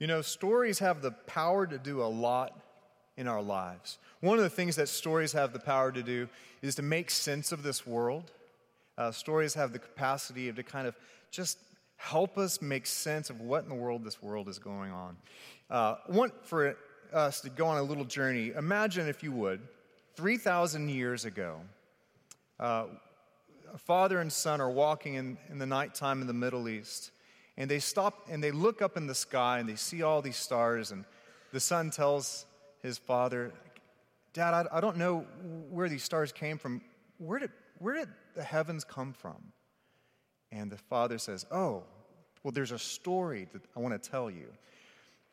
You know, stories have the power to do a lot in our lives. One of the things that stories have the power to do is to make sense of this world. Uh, stories have the capacity of to kind of just help us make sense of what in the world this world is going on. Uh, want for us to go on a little journey. Imagine, if you would, 3,000 years ago, uh, a father and son are walking in, in the nighttime in the Middle East and they stop and they look up in the sky and they see all these stars. And the son tells his father, Dad, I, I don't know where these stars came from. Where did, where did the heavens come from? And the father says, Oh, well, there's a story that I want to tell you.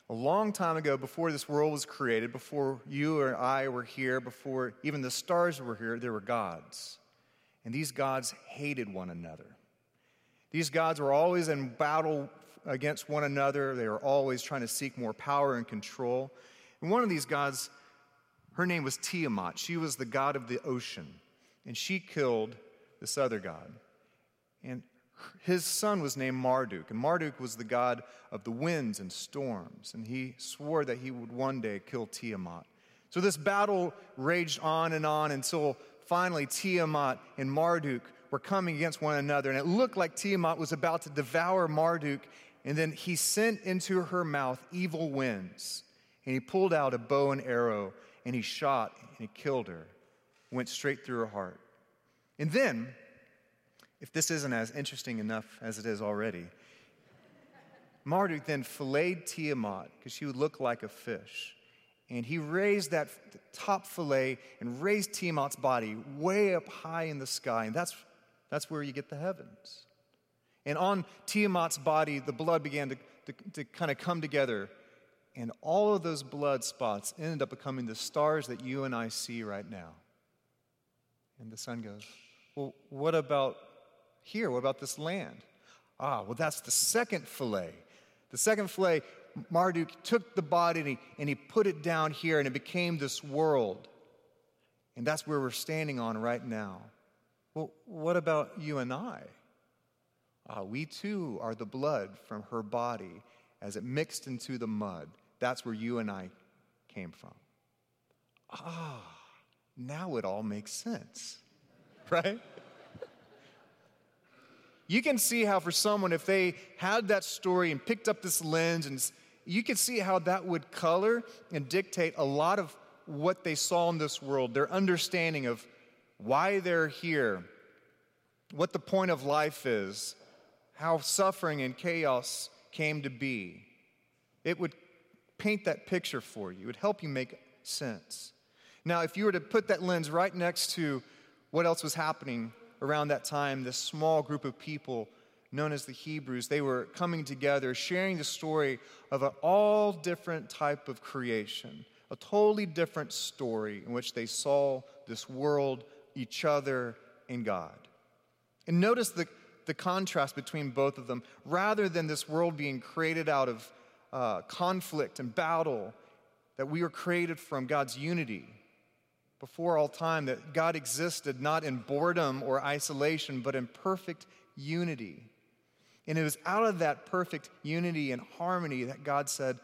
A long time ago, before this world was created, before you or I were here, before even the stars were here, there were gods. And these gods hated one another. These gods were always in battle against one another. They were always trying to seek more power and control. And one of these gods, her name was Tiamat. She was the god of the ocean. And she killed this other god. And his son was named Marduk. And Marduk was the god of the winds and storms. And he swore that he would one day kill Tiamat. So this battle raged on and on until finally Tiamat and Marduk were coming against one another, and it looked like Tiamat was about to devour Marduk, and then he sent into her mouth evil winds, and he pulled out a bow and arrow, and he shot, and he killed her, went straight through her heart. And then, if this isn't as interesting enough as it is already, Marduk then filleted Tiamat because she would look like a fish. And he raised that top fillet and raised Tiamat's body way up high in the sky. And that's that's where you get the heavens. And on Tiamat's body, the blood began to, to, to kind of come together. And all of those blood spots ended up becoming the stars that you and I see right now. And the sun goes, Well, what about here? What about this land? Ah, well, that's the second fillet. The second fillet, Marduk took the body and he, and he put it down here, and it became this world. And that's where we're standing on right now. Well, what about you and I? Uh, we too are the blood from her body as it mixed into the mud. That's where you and I came from. Ah, now it all makes sense, right? you can see how, for someone, if they had that story and picked up this lens, and you can see how that would color and dictate a lot of what they saw in this world, their understanding of why they're here, what the point of life is, how suffering and chaos came to be. It would paint that picture for you, it would help you make sense. Now, if you were to put that lens right next to what else was happening around that time, this small group of people known as the Hebrews, they were coming together, sharing the story of an all different type of creation, a totally different story in which they saw this world each other, and God. And notice the, the contrast between both of them. Rather than this world being created out of uh, conflict and battle, that we were created from God's unity before all time, that God existed not in boredom or isolation, but in perfect unity. And it was out of that perfect unity and harmony that God said,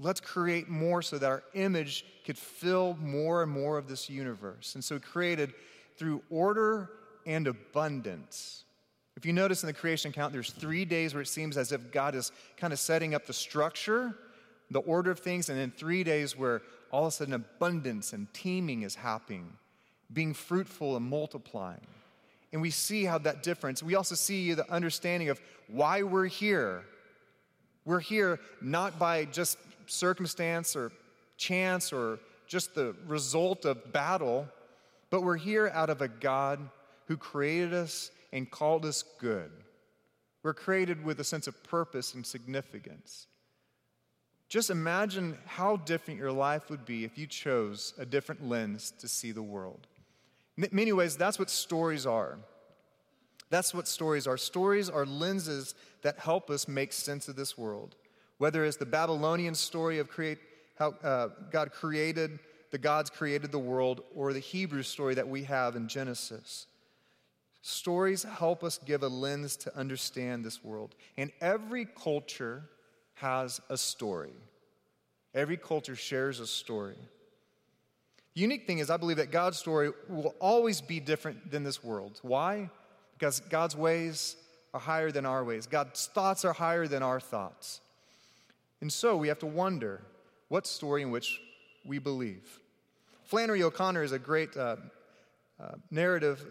Let's create more so that our image could fill more and more of this universe. And so, He created through order and abundance. If you notice in the creation account, there's three days where it seems as if God is kind of setting up the structure, the order of things, and then three days where all of a sudden abundance and teeming is happening, being fruitful and multiplying. And we see how that difference, we also see the understanding of why we're here. We're here not by just circumstance or chance or just the result of battle, but we're here out of a God who created us and called us good. We're created with a sense of purpose and significance. Just imagine how different your life would be if you chose a different lens to see the world. In many ways, that's what stories are. That's what stories are. Stories are lenses that help us make sense of this world. Whether it's the Babylonian story of create, how uh, God created, the gods created the world, or the Hebrew story that we have in Genesis. Stories help us give a lens to understand this world. And every culture has a story. Every culture shares a story. The unique thing is, I believe that God's story will always be different than this world. Why? Because God's ways are higher than our ways, God's thoughts are higher than our thoughts. And so we have to wonder what story in which we believe. Flannery O'Connor is a great uh, uh, narrative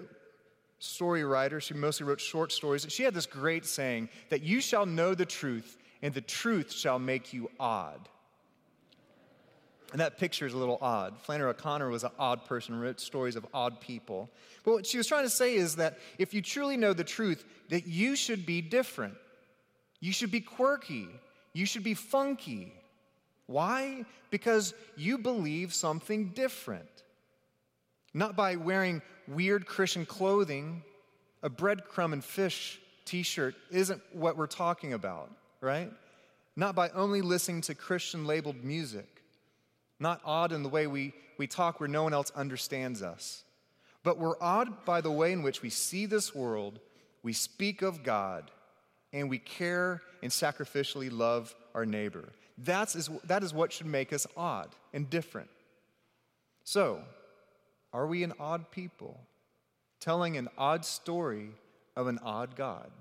story writer. She mostly wrote short stories. She had this great saying that you shall know the truth, and the truth shall make you odd. And that picture is a little odd. Flannery O'Connor was an odd person, wrote stories of odd people. But what she was trying to say is that if you truly know the truth, that you should be different. You should be quirky. You should be funky. Why? Because you believe something different. Not by wearing weird Christian clothing, a breadcrumb and fish t shirt isn't what we're talking about, right? Not by only listening to Christian labeled music not odd in the way we, we talk where no one else understands us. But we're odd by the way in which we see this world, we speak of God, and we care and sacrificially love our neighbor. That's is, that is what should make us odd and different. So, are we an odd people, telling an odd story of an odd God?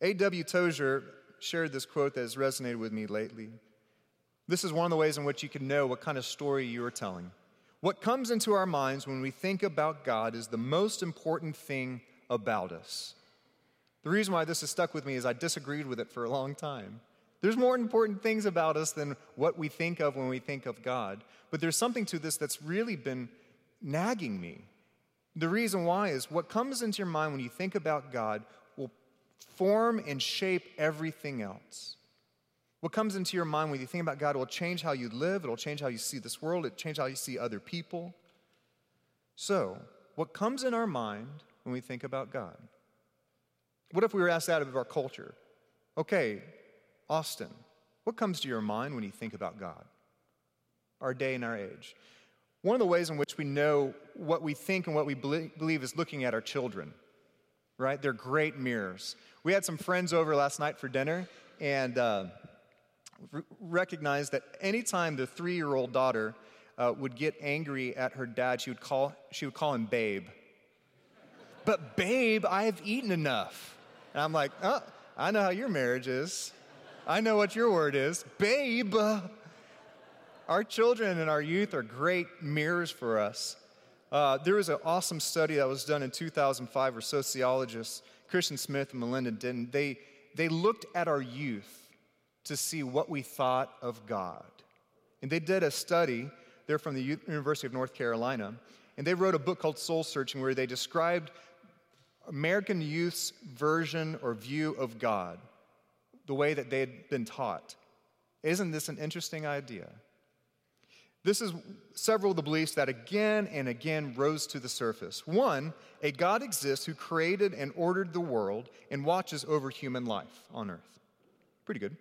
A.W. Tozer shared this quote that has resonated with me lately. This is one of the ways in which you can know what kind of story you are telling. What comes into our minds when we think about God is the most important thing about us. The reason why this has stuck with me is I disagreed with it for a long time. There's more important things about us than what we think of when we think of God. But there's something to this that's really been nagging me. The reason why is what comes into your mind when you think about God will form and shape everything else. What comes into your mind when you think about God will change how you live, it'll change how you see this world, it'll change how you see other people. So, what comes in our mind when we think about God? What if we were asked that of our culture? Okay, Austin, what comes to your mind when you think about God? Our day and our age. One of the ways in which we know what we think and what we believe is looking at our children, right? They're great mirrors. We had some friends over last night for dinner, and uh, recognized that anytime the three year old daughter uh, would get angry at her dad, she would, call, she would call him babe. But, babe, I have eaten enough. And I'm like, oh, I know how your marriage is. I know what your word is. Babe. Our children and our youth are great mirrors for us. Uh, there was an awesome study that was done in 2005 where sociologists Christian Smith and Melinda Denton, they, they looked at our youth to see what we thought of God. And they did a study, they're from the University of North Carolina, and they wrote a book called Soul Searching where they described American youth's version or view of God, the way that they had been taught. Isn't this an interesting idea? This is several of the beliefs that again and again rose to the surface. One, a God exists who created and ordered the world and watches over human life on earth. Pretty good.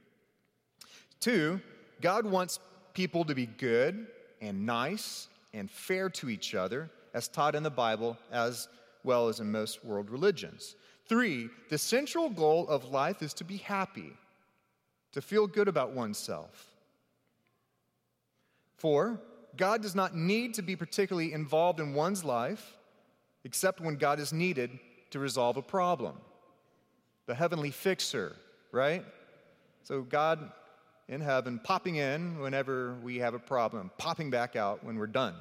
Two, God wants people to be good and nice and fair to each other, as taught in the Bible as well as in most world religions. Three, the central goal of life is to be happy, to feel good about oneself. Four, God does not need to be particularly involved in one's life except when God is needed to resolve a problem. The heavenly fixer, right? So God in heaven, popping in whenever we have a problem, popping back out when we're done.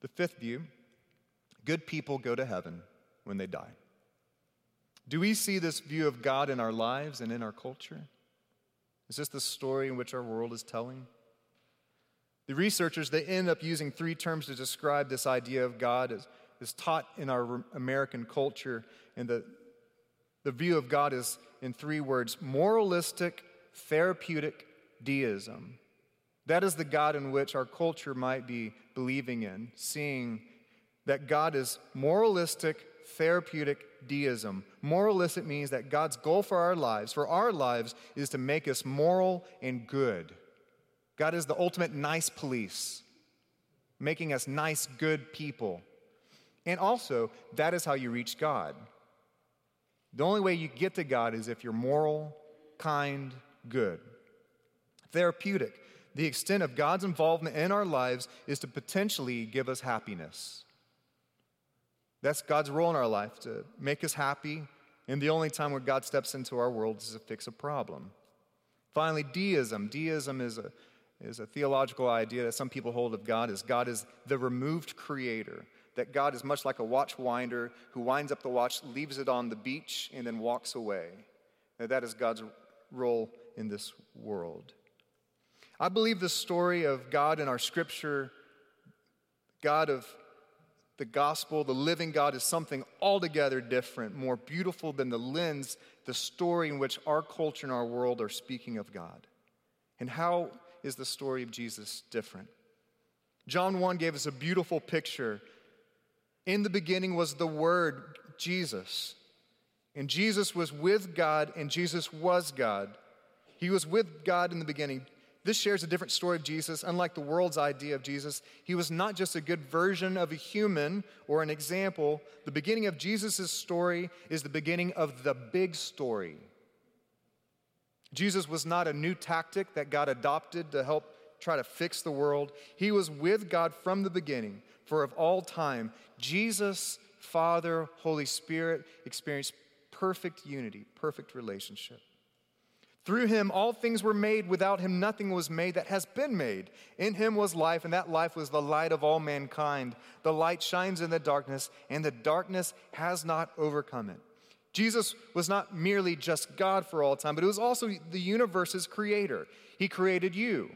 The fifth view good people go to heaven when they die. Do we see this view of God in our lives and in our culture? Is this the story in which our world is telling? The researchers, they end up using three terms to describe this idea of God as, as taught in our American culture. And the, the view of God is in three words moralistic, therapeutic deism. That is the God in which our culture might be believing in, seeing that God is moralistic, therapeutic deism. Moralistic means that God's goal for our lives, for our lives, is to make us moral and good. God is the ultimate nice police, making us nice, good people. And also, that is how you reach God. The only way you get to God is if you're moral, kind, good. Therapeutic. The extent of God's involvement in our lives is to potentially give us happiness. That's God's role in our life to make us happy, and the only time where God steps into our world is to fix a problem. Finally, deism. Deism is a, is a theological idea that some people hold of God as God is the removed creator, that God is much like a watch winder who winds up the watch, leaves it on the beach, and then walks away. Now, that is God's role in this world. I believe the story of God in our scripture, God of the gospel, the living God, is something altogether different, more beautiful than the lens, the story in which our culture and our world are speaking of God. And how is the story of Jesus different? John 1 gave us a beautiful picture. In the beginning was the Word, Jesus. And Jesus was with God, and Jesus was God. He was with God in the beginning. This shares a different story of Jesus. Unlike the world's idea of Jesus, he was not just a good version of a human or an example. The beginning of Jesus' story is the beginning of the big story. Jesus was not a new tactic that God adopted to help try to fix the world. He was with God from the beginning, for of all time, Jesus, Father, Holy Spirit experienced perfect unity, perfect relationship. Through him, all things were made. Without him, nothing was made that has been made. In him was life, and that life was the light of all mankind. The light shines in the darkness, and the darkness has not overcome it. Jesus was not merely just God for all time, but it was also the universe's creator. He created you,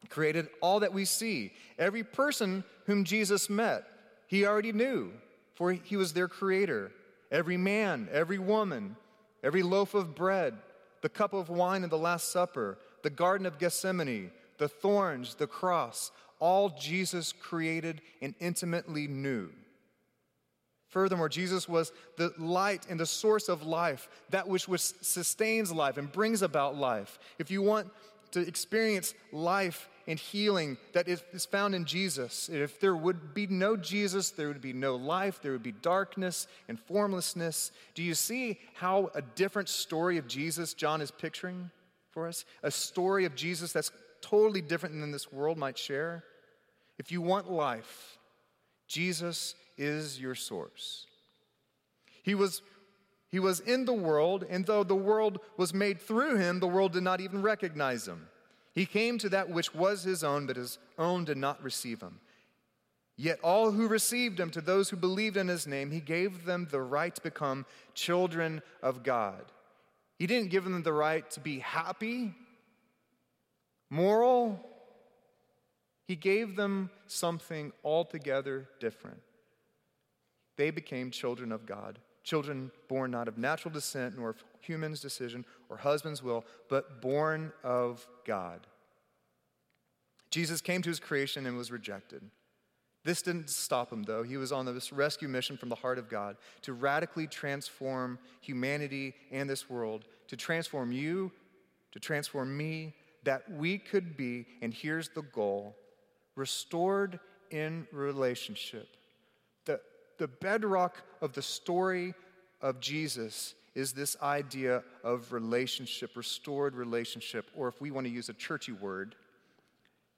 he created all that we see. Every person whom Jesus met, he already knew, for he was their creator. Every man, every woman, every loaf of bread, the cup of wine in the Last Supper, the Garden of Gethsemane, the thorns, the cross, all Jesus created and intimately knew. Furthermore, Jesus was the light and the source of life, that which sustains life and brings about life. If you want to experience life and healing that is found in Jesus, if there would be no Jesus, there would be no life, there would be darkness and formlessness. Do you see how a different story of Jesus John is picturing for us? A story of Jesus that's totally different than this world might share? If you want life, Jesus is your source. He was, he was in the world, and though the world was made through him, the world did not even recognize him. He came to that which was his own, but his own did not receive him. Yet all who received him, to those who believed in his name, he gave them the right to become children of God. He didn't give them the right to be happy, moral. He gave them something altogether different they became children of God. Children born not of natural descent, nor of human's decision or husband's will, but born of God. Jesus came to his creation and was rejected. This didn't stop him, though. He was on this rescue mission from the heart of God to radically transform humanity and this world, to transform you, to transform me, that we could be, and here's the goal restored in relationship the the bedrock of the story of Jesus is this idea of relationship, restored relationship, or if we want to use a churchy word,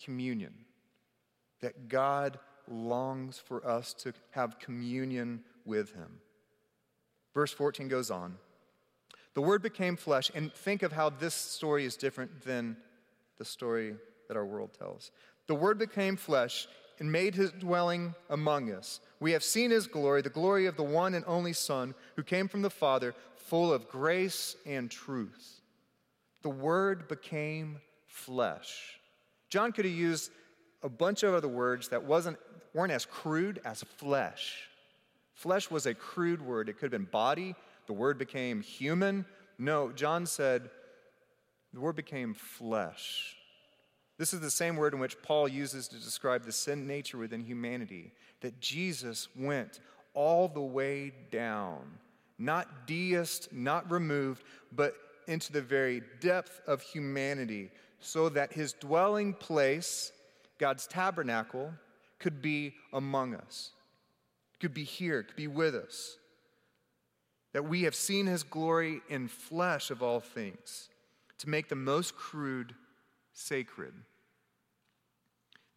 communion. That God longs for us to have communion with Him. Verse 14 goes on. The Word became flesh, and think of how this story is different than the story that our world tells. The Word became flesh and made his dwelling among us. We have seen his glory, the glory of the one and only Son who came from the Father, full of grace and truth. The Word became flesh. John could have used a bunch of other words that wasn't, weren't as crude as flesh. Flesh was a crude word. It could have been body. The word became human. No, John said the word became flesh. This is the same word in which Paul uses to describe the sin nature within humanity that Jesus went all the way down, not deist, not removed, but into the very depth of humanity, so that his dwelling place, God's tabernacle, could be among us, could be here, could be with us. that we have seen his glory in flesh of all things, to make the most crude sacred.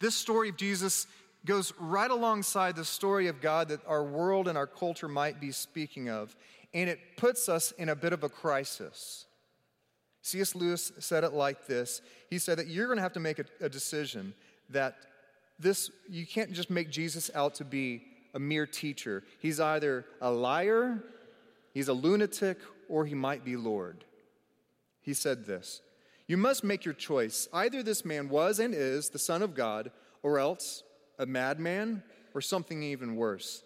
This story of Jesus goes right alongside the story of God that our world and our culture might be speaking of, and it puts us in a bit of a crisis. C.S. Lewis said it like this He said that you're going to have to make a, a decision that this, you can't just make Jesus out to be a mere teacher. He's either a liar, he's a lunatic, or he might be Lord. He said this You must make your choice. Either this man was and is the Son of God, or else a madman, or something even worse.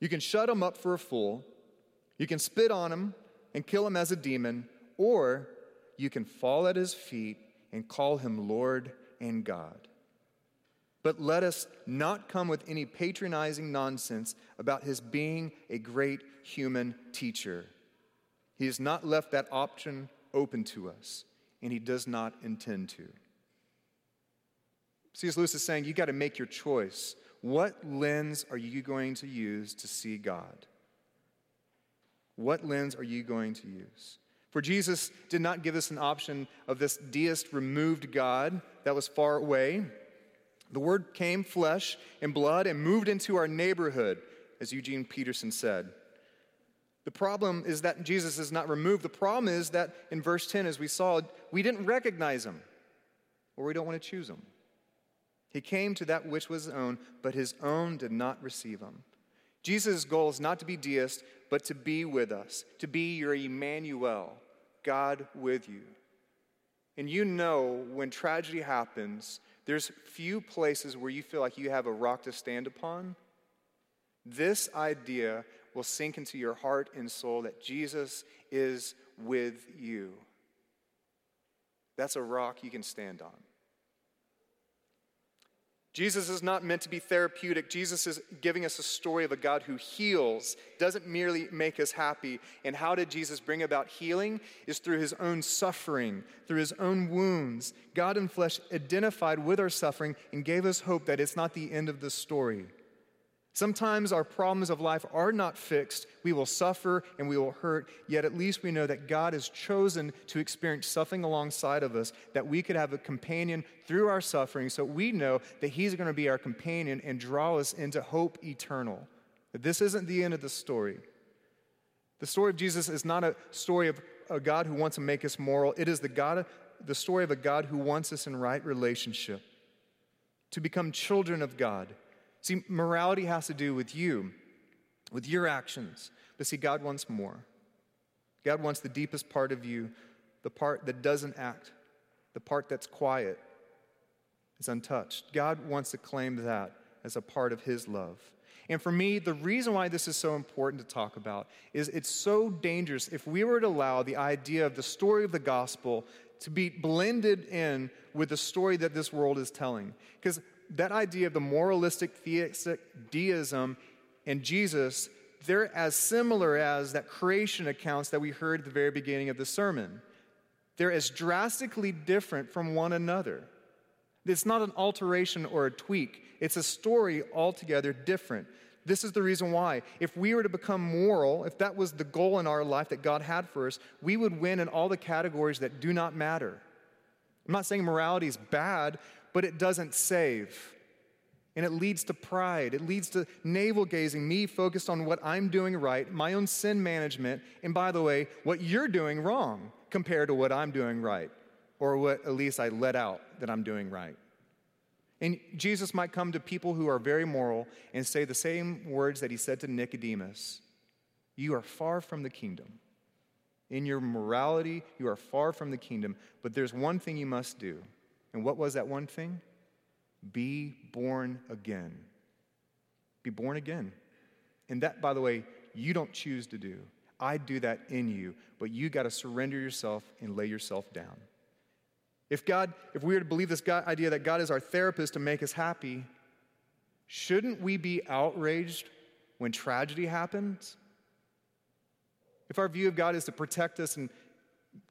You can shut him up for a fool, you can spit on him and kill him as a demon, or you can fall at his feet and call him Lord and God. But let us not come with any patronizing nonsense about his being a great human teacher. He has not left that option open to us, and he does not intend to. C.S. Lewis is saying you got to make your choice. What lens are you going to use to see God? What lens are you going to use? For Jesus did not give us an option of this deist removed God that was far away. The Word came flesh and blood and moved into our neighborhood, as Eugene Peterson said. The problem is that Jesus is not removed. The problem is that in verse 10, as we saw, we didn't recognize him or we don't want to choose him. He came to that which was his own, but his own did not receive him. Jesus' goal is not to be deist, but to be with us, to be your Emmanuel, God with you. And you know when tragedy happens, there's few places where you feel like you have a rock to stand upon. This idea will sink into your heart and soul that Jesus is with you. That's a rock you can stand on. Jesus is not meant to be therapeutic. Jesus is giving us a story of a God who heals, doesn't merely make us happy. And how did Jesus bring about healing? Is through his own suffering, through his own wounds. God in flesh identified with our suffering and gave us hope that it's not the end of the story. Sometimes our problems of life are not fixed. We will suffer and we will hurt, yet at least we know that God has chosen to experience suffering alongside of us, that we could have a companion through our suffering. So we know that He's going to be our companion and draw us into hope eternal. That this isn't the end of the story. The story of Jesus is not a story of a God who wants to make us moral, it is the, God, the story of a God who wants us in right relationship, to become children of God See, morality has to do with you, with your actions. But see, God wants more. God wants the deepest part of you, the part that doesn't act, the part that's quiet, is untouched. God wants to claim that as a part of His love. And for me, the reason why this is so important to talk about is it's so dangerous if we were to allow the idea of the story of the gospel to be blended in with the story that this world is telling. Because that idea of the moralistic theistic deism and Jesus, they're as similar as that creation accounts that we heard at the very beginning of the sermon. They're as drastically different from one another. It's not an alteration or a tweak, it's a story altogether different. This is the reason why. If we were to become moral, if that was the goal in our life that God had for us, we would win in all the categories that do not matter. I'm not saying morality is bad, but it doesn't save. And it leads to pride. It leads to navel gazing, me focused on what I'm doing right, my own sin management, and by the way, what you're doing wrong compared to what I'm doing right, or what at least I let out that I'm doing right. And Jesus might come to people who are very moral and say the same words that he said to Nicodemus You are far from the kingdom. In your morality, you are far from the kingdom, but there's one thing you must do. And what was that one thing? Be born again. Be born again. And that, by the way, you don't choose to do. I do that in you, but you got to surrender yourself and lay yourself down. If God, if we were to believe this God, idea that God is our therapist to make us happy, shouldn't we be outraged when tragedy happens? If our view of God is to protect us and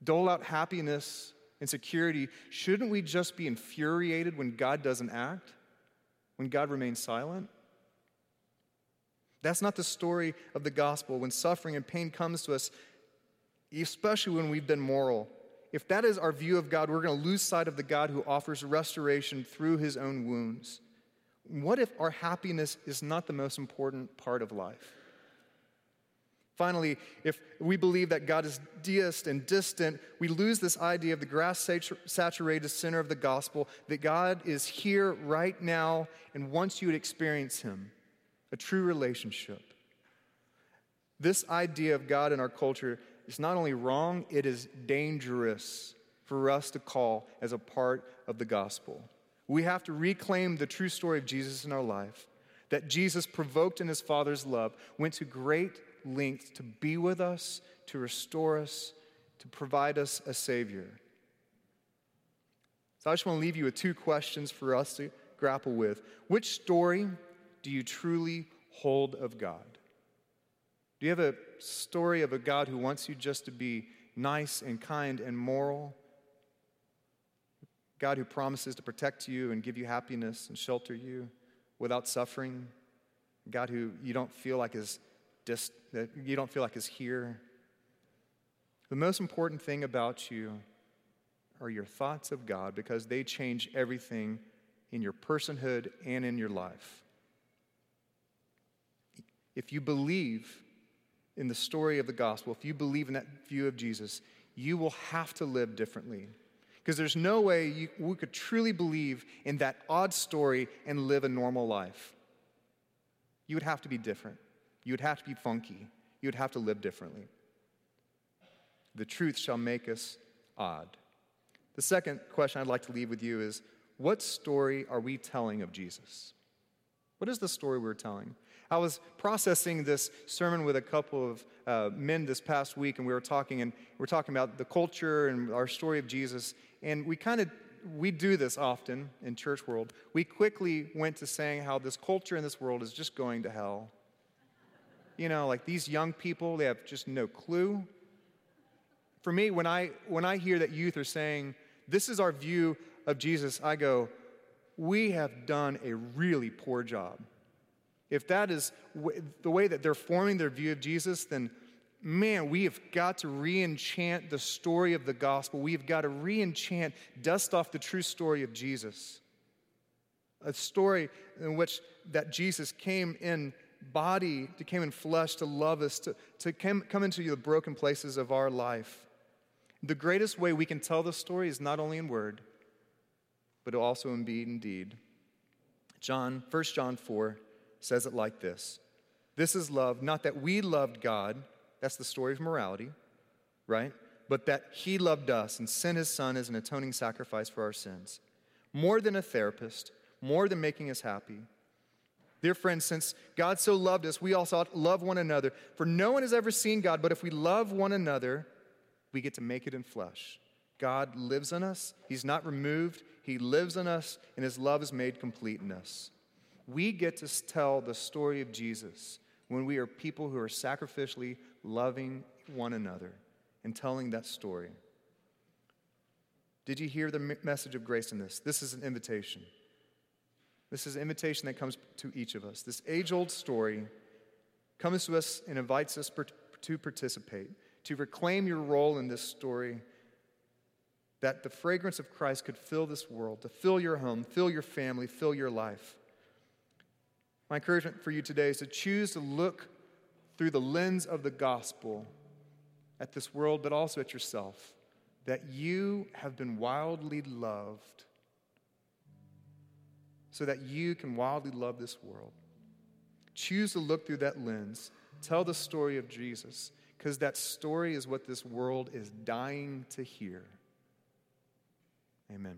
dole out happiness and security, shouldn't we just be infuriated when God doesn't act? When God remains silent? That's not the story of the gospel. When suffering and pain comes to us, especially when we've been moral, if that is our view of God, we're going to lose sight of the God who offers restoration through his own wounds. What if our happiness is not the most important part of life? Finally, if we believe that God is deist and distant, we lose this idea of the grass saturated center of the gospel that God is here right now and wants you to experience Him, a true relationship. This idea of God in our culture is not only wrong, it is dangerous for us to call as a part of the gospel. We have to reclaim the true story of Jesus in our life that Jesus, provoked in his Father's love, went to great lengths to be with us, to restore us, to provide us a Savior. So I just want to leave you with two questions for us to grapple with. Which story do you truly hold of God? Do you have a story of a God who wants you just to be nice and kind and moral? God who promises to protect you and give you happiness and shelter you without suffering? God who you don't feel like is just that you don't feel like is here? The most important thing about you are your thoughts of God because they change everything in your personhood and in your life. If you believe in the story of the gospel, if you believe in that view of Jesus, you will have to live differently. Because there's no way you, we could truly believe in that odd story and live a normal life. You would have to be different. You would have to be funky. You would have to live differently. The truth shall make us odd. The second question I'd like to leave with you is what story are we telling of Jesus? What is the story we're telling? I was processing this sermon with a couple of uh, men this past week, and we were talking, and we are talking about the culture and our story of Jesus. And we kind of we do this often in church world. We quickly went to saying how this culture in this world is just going to hell. You know, like these young people, they have just no clue. For me, when I when I hear that youth are saying, "This is our view of Jesus," I go, "We have done a really poor job." If that is w- the way that they're forming their view of Jesus, then man, we have got to re enchant the story of the gospel. We have got to re enchant, dust off the true story of Jesus. A story in which that Jesus came in body, to came in flesh to love us, to, to come, come into the broken places of our life. The greatest way we can tell the story is not only in word, but also in deed and deed. John, 1 John 4 says it like this This is love, not that we loved God, that's the story of morality, right? But that He loved us and sent His Son as an atoning sacrifice for our sins. More than a therapist, more than making us happy. Dear friends, since God so loved us, we also ought to love one another. For no one has ever seen God, but if we love one another, we get to make it in flesh. God lives in us. He's not removed. He lives in us, and His love is made complete in us we get to tell the story of Jesus when we are people who are sacrificially loving one another and telling that story. Did you hear the message of grace in this? This is an invitation. This is an invitation that comes to each of us. This age old story comes to us and invites us to participate, to reclaim your role in this story, that the fragrance of Christ could fill this world, to fill your home, fill your family, fill your life. My encouragement for you today is to choose to look through the lens of the gospel at this world, but also at yourself, that you have been wildly loved so that you can wildly love this world. Choose to look through that lens. Tell the story of Jesus, because that story is what this world is dying to hear. Amen.